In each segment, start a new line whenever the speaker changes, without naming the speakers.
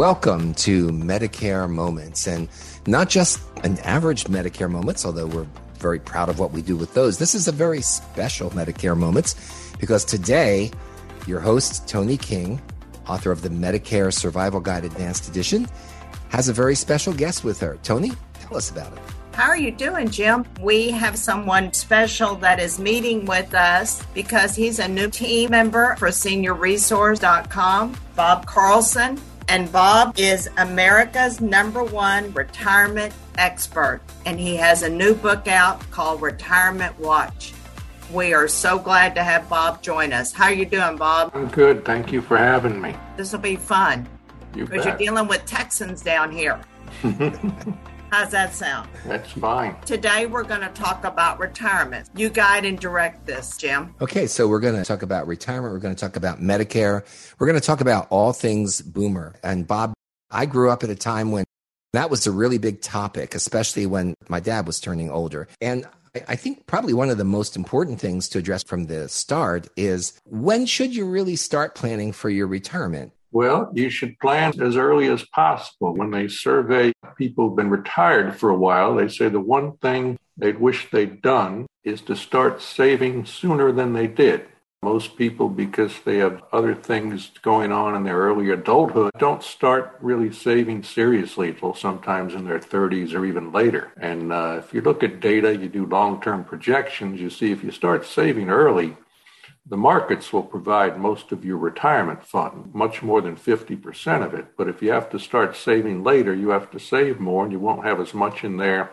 Welcome to Medicare Moments, and not just an average Medicare Moments, although we're very proud of what we do with those. This is a very special Medicare Moments because today, your host, Toni King, author of the Medicare Survival Guide Advanced Edition, has a very special guest with her. Toni, tell us about it.
How are you doing, Jim? We have someone special that is meeting with us because he's a new team member for seniorresource.com, Bob Carlson. And Bob is America's number one retirement expert. And he has a new book out called Retirement Watch. We are so glad to have Bob join us. How are you doing, Bob?
I'm good. Thank you for having me.
This will be fun.
You
because
bet.
you're dealing with Texans down here. How's that sound?
That's fine.
Today we're going to talk about retirement. You guide and direct this, Jim.
Okay, so we're going to talk about retirement. We're going to talk about Medicare. We're going to talk about all things boomer. And Bob, I grew up at a time when that was a really big topic, especially when my dad was turning older. And I think probably one of the most important things to address from the start is when should you really start planning for your retirement?
Well, you should plan as early as possible. When they survey people who've been retired for a while, they say the one thing they'd wish they'd done is to start saving sooner than they did. Most people, because they have other things going on in their early adulthood, don't start really saving seriously until sometimes in their 30s or even later. And uh, if you look at data, you do long term projections, you see if you start saving early, the markets will provide most of your retirement fund, much more than 50% of it. But if you have to start saving later, you have to save more and you won't have as much in there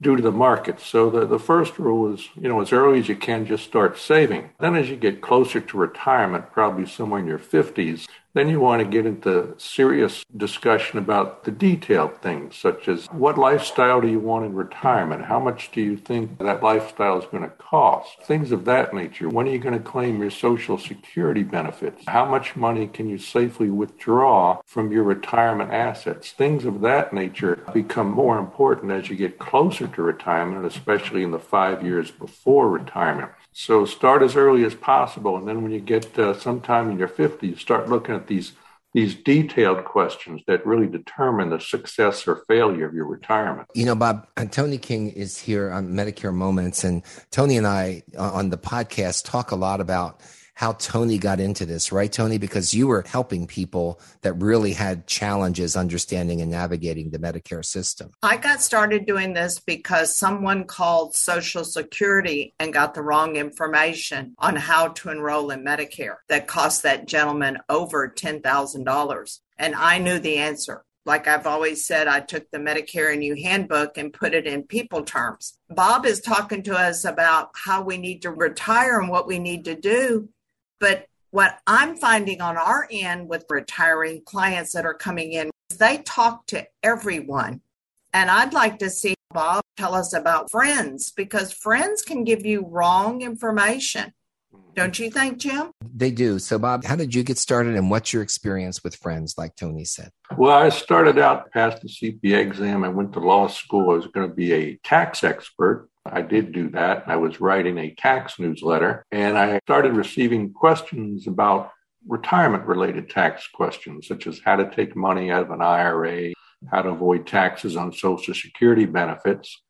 due to the market. So the, the first rule is, you know, as early as you can, just start saving. Then as you get closer to retirement, probably somewhere in your 50s, then you want to get into serious discussion about the detailed things, such as what lifestyle do you want in retirement? How much do you think that lifestyle is going to cost? Things of that nature. When are you going to claim your Social Security benefits? How much money can you safely withdraw from your retirement assets? Things of that nature become more important as you get closer to retirement, especially in the five years before retirement. So start as early as possible, and then when you get uh, sometime in your 50s, start looking at these these detailed questions that really determine the success or failure of your retirement.
You know, Bob, Toni King is here on Medicare Moments, and Toni and I uh, on the podcast talk a lot about how Toni got into this, right, Toni? Because you were helping people that really had challenges understanding and navigating the Medicare system.
I got started doing this because someone called Social Security and got the wrong information on how to enroll in Medicare that cost that gentleman over $10,000. And I knew the answer. Like I've always said, I took the Medicare and You handbook and put it in people terms. Bob is talking to us about how we need to retire and what we need to do. But what I'm finding on our end with retiring clients that are coming in, they talk to everyone. And I'd like to see Bob tell us about friends because friends can give you wrong information. Don't you think, Jim?
They do. So, Bob, how did you get started and what's your experience with friends, like Toni said?
Well, I started out passed the CPA exam. I went to law school. I was going to be a tax expert. I did do that. I was writing a tax newsletter and I started receiving questions about retirement related tax questions, such as how to take money out of an IRA, how to avoid taxes on Social Security benefits.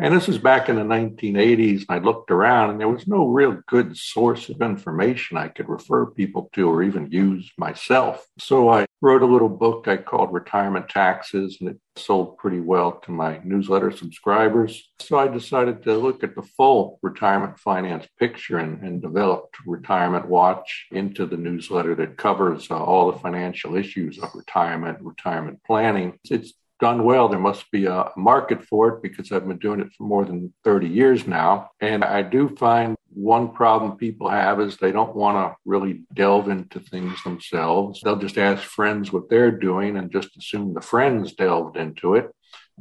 And this was back in the 1980s. And I looked around and there was no real good source of information I could refer people to or even use myself. So I wrote a little book I called Retirement Taxes and it sold pretty well to my newsletter subscribers. So I decided to look at the full retirement finance picture and, and developed Retirement Watch into the newsletter that covers uh, all the financial issues of retirement, retirement planning. It's done well. There must be a market for it because I've been doing it for more than 30 years now. And I do find one problem people have is they don't want to really delve into things themselves. They'll just ask friends what they're doing and just assume the friends delved into it.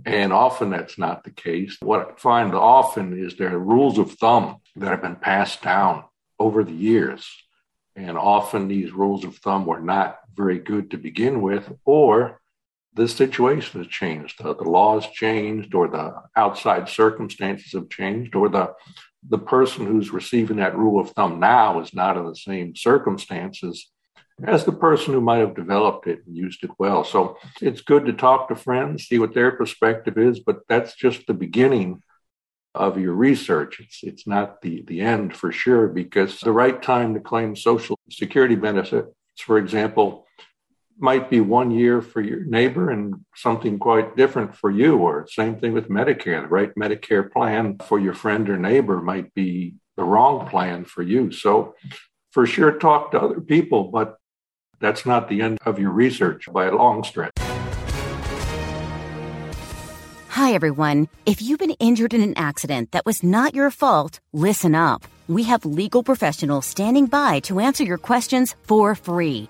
And often that's not the case. What I find often is there are rules of thumb that have been passed down over the years. And often these rules of thumb were not very good to begin with, or the situation has changed. The, the law has changed, or the outside circumstances have changed, or the the person who's receiving that rule of thumb now is not in the same circumstances as the person who might have developed it and used it well. So it's good to talk to friends, see what their perspective is, but that's just the beginning of your research. It's it's not the the end for sure because the right time to claim social security benefits, for example, might be one year for your neighbor and something quite different for you or same thing with Medicare. The right Medicare plan for your friend or neighbor might be the wrong plan for you. So for sure talk to other people, but that's not the end of your research by a long stretch.
Hi, everyone. If you've been injured in an accident that was not your fault, listen up. We have legal professionals standing by to answer your questions for free.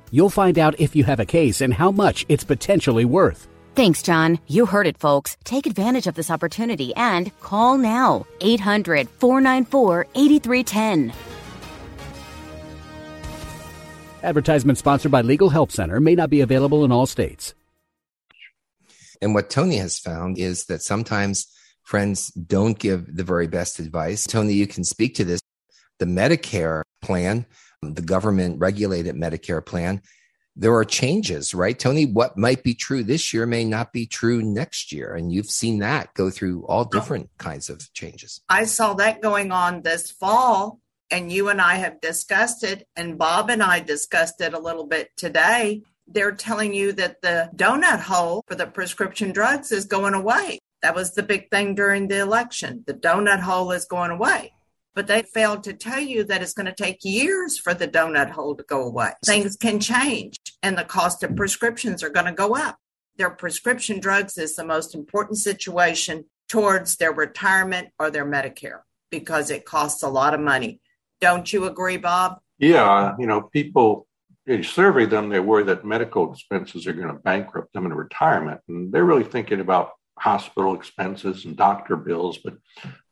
You'll find out if you have a case and how much it's potentially worth.
Thanks, John. You heard it, folks. Take advantage of this opportunity and call now 800 494 8310.
Advertisement sponsored by Legal Help Center may not be available in all states.
And what Toni has found is that sometimes friends don't give the very best advice. Toni, you can speak to this. The Medicare plan, the government regulated Medicare plan, there are changes, right? Toni, what might be true this year may not be true next year. And you've seen that go through all different kinds of changes.
I saw that going on this fall and you and I have discussed it, and Bob and I discussed it a little bit today. They're telling you that the donut hole for the prescription drugs is going away. That was the big thing during the election. The donut hole is going away. But they failed to tell you that it's going to take years for the donut hole to go away. Things can change, and the cost of prescriptions are going to go up. Their prescription drugs is the most important situation towards their retirement or their Medicare because it costs a lot of money. Don't you agree, Bob?
Yeah, you know, people you survey them, they worry that medical expenses are going to bankrupt them in retirement. And they're really thinking about hospital expenses and doctor bills, but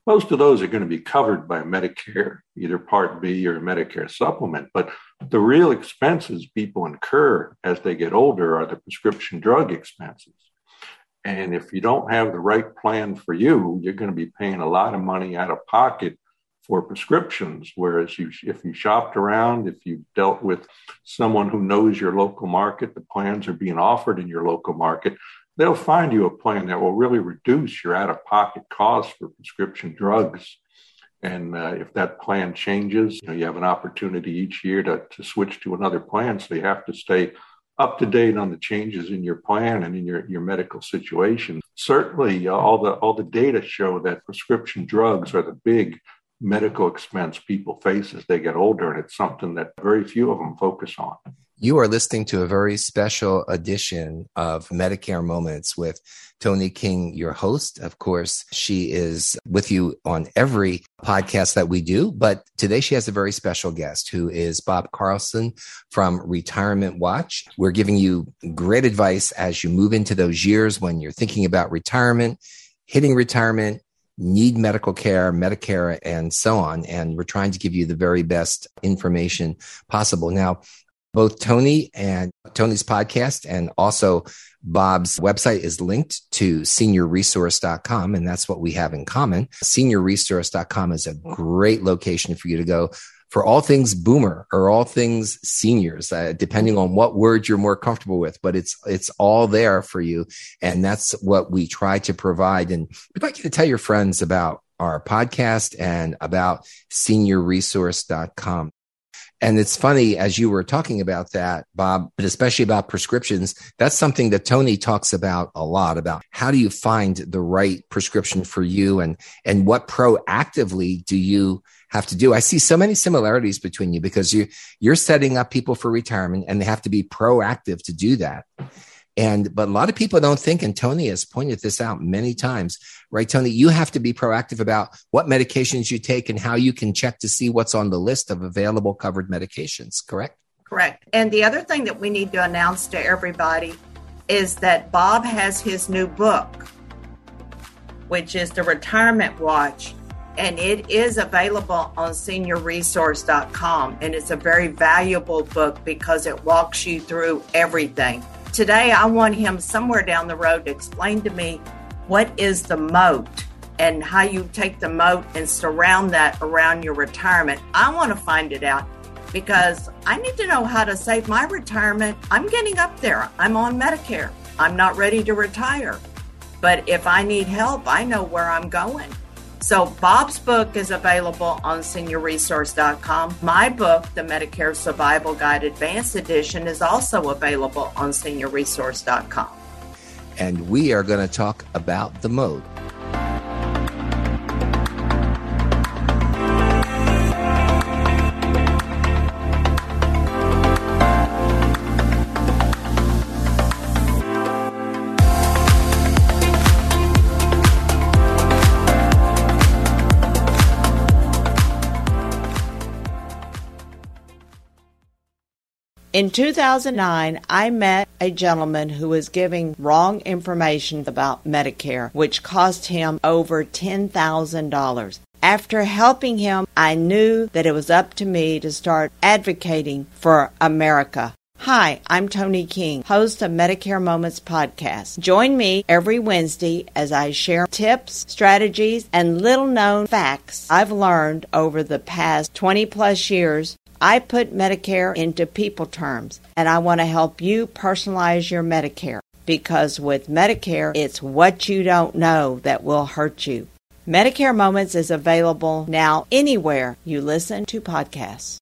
most of those are going to be covered by Medicare, either Part B or Medicare supplement. But the real expenses people incur as they get older are the prescription drug expenses. And if you don't have the right plan for you, you're going to be paying a lot of money out of pocket for prescriptions. Whereas you, if you shopped around, if you dealt with someone who knows your local market, the plans are being offered in your local market, they'll find you a plan that will really reduce your out of pocket costs for prescription drugs. And uh, if that plan changes, you know, you have an opportunity each year to, to switch to another plan. So you have to stay up to date on the changes in your plan and in your, your medical situation. Certainly, uh, all the all the data show that prescription drugs are the big medical expense people face as they get older. And it's something that very few of them focus on.
You are listening to a very special edition of Medicare Moments with Toni King, your host. Of course, she is with you on every podcast that we do, but today she has a very special guest who is Bob Carlson from Retirement Watch. We're giving you great advice as you move into those years when you're thinking about retirement, hitting retirement, need medical care, Medicare, and so on. And we're trying to give you the very best information possible. Now, both Toni and Toni's podcast and also Bob's website is linked to seniorresource.com. And that's what we have in common. Seniorresource.com is a great location for you to go for all things boomer or all things seniors, uh, depending on what word you're more comfortable with, but it's, it's all there for you. And that's what we try to provide. And we'd like you to tell your friends about our podcast and about seniorresource.com. And it's funny as you were talking about that, Bob, but especially about prescriptions. That's something that Toni talks about a lot about how do you find the right prescription for you and, and what proactively do you have to do. I see so many similarities between you because you you're setting up people for retirement and they have to be proactive to do that. And but a lot of people don't think, and Toni has pointed this out many times, right? Toni, you have to be proactive about what medications you take and how you can check to see what's on the list of available covered medications, correct?
Correct. And the other thing that we need to announce to everybody is that Bob has his new book, which is the Retirement Watch. And it is available on seniorresource.com. And it's a very valuable book because it walks you through everything. Today, I want him somewhere down the road to explain to me what is the moat and how you take the moat and surround that around your retirement. I want to find it out because I need to know how to save my retirement. I'm getting up there. I'm on Medicare. I'm not ready to retire. But if I need help, I know where I'm going. So, Bob's book is available on seniorresource.com. My book, the Medicare Survival Guide Advanced Edition, is also available on seniorresource.com.
And we are going to talk about the moat.
In 2009, I met a gentleman who was giving wrong information about Medicare, which cost him over $10,000. After helping him, I knew that it was up to me to start advocating for America. Hi, I'm Toni King, host of Medicare Moments podcast. Join me every Wednesday as I share tips, strategies, and little known facts I've learned over the past 20 plus years I put Medicare into people terms, and I want to help you personalize your Medicare because with Medicare, it's what you don't know that will hurt you. Medicare Moments is available now anywhere you listen to podcasts.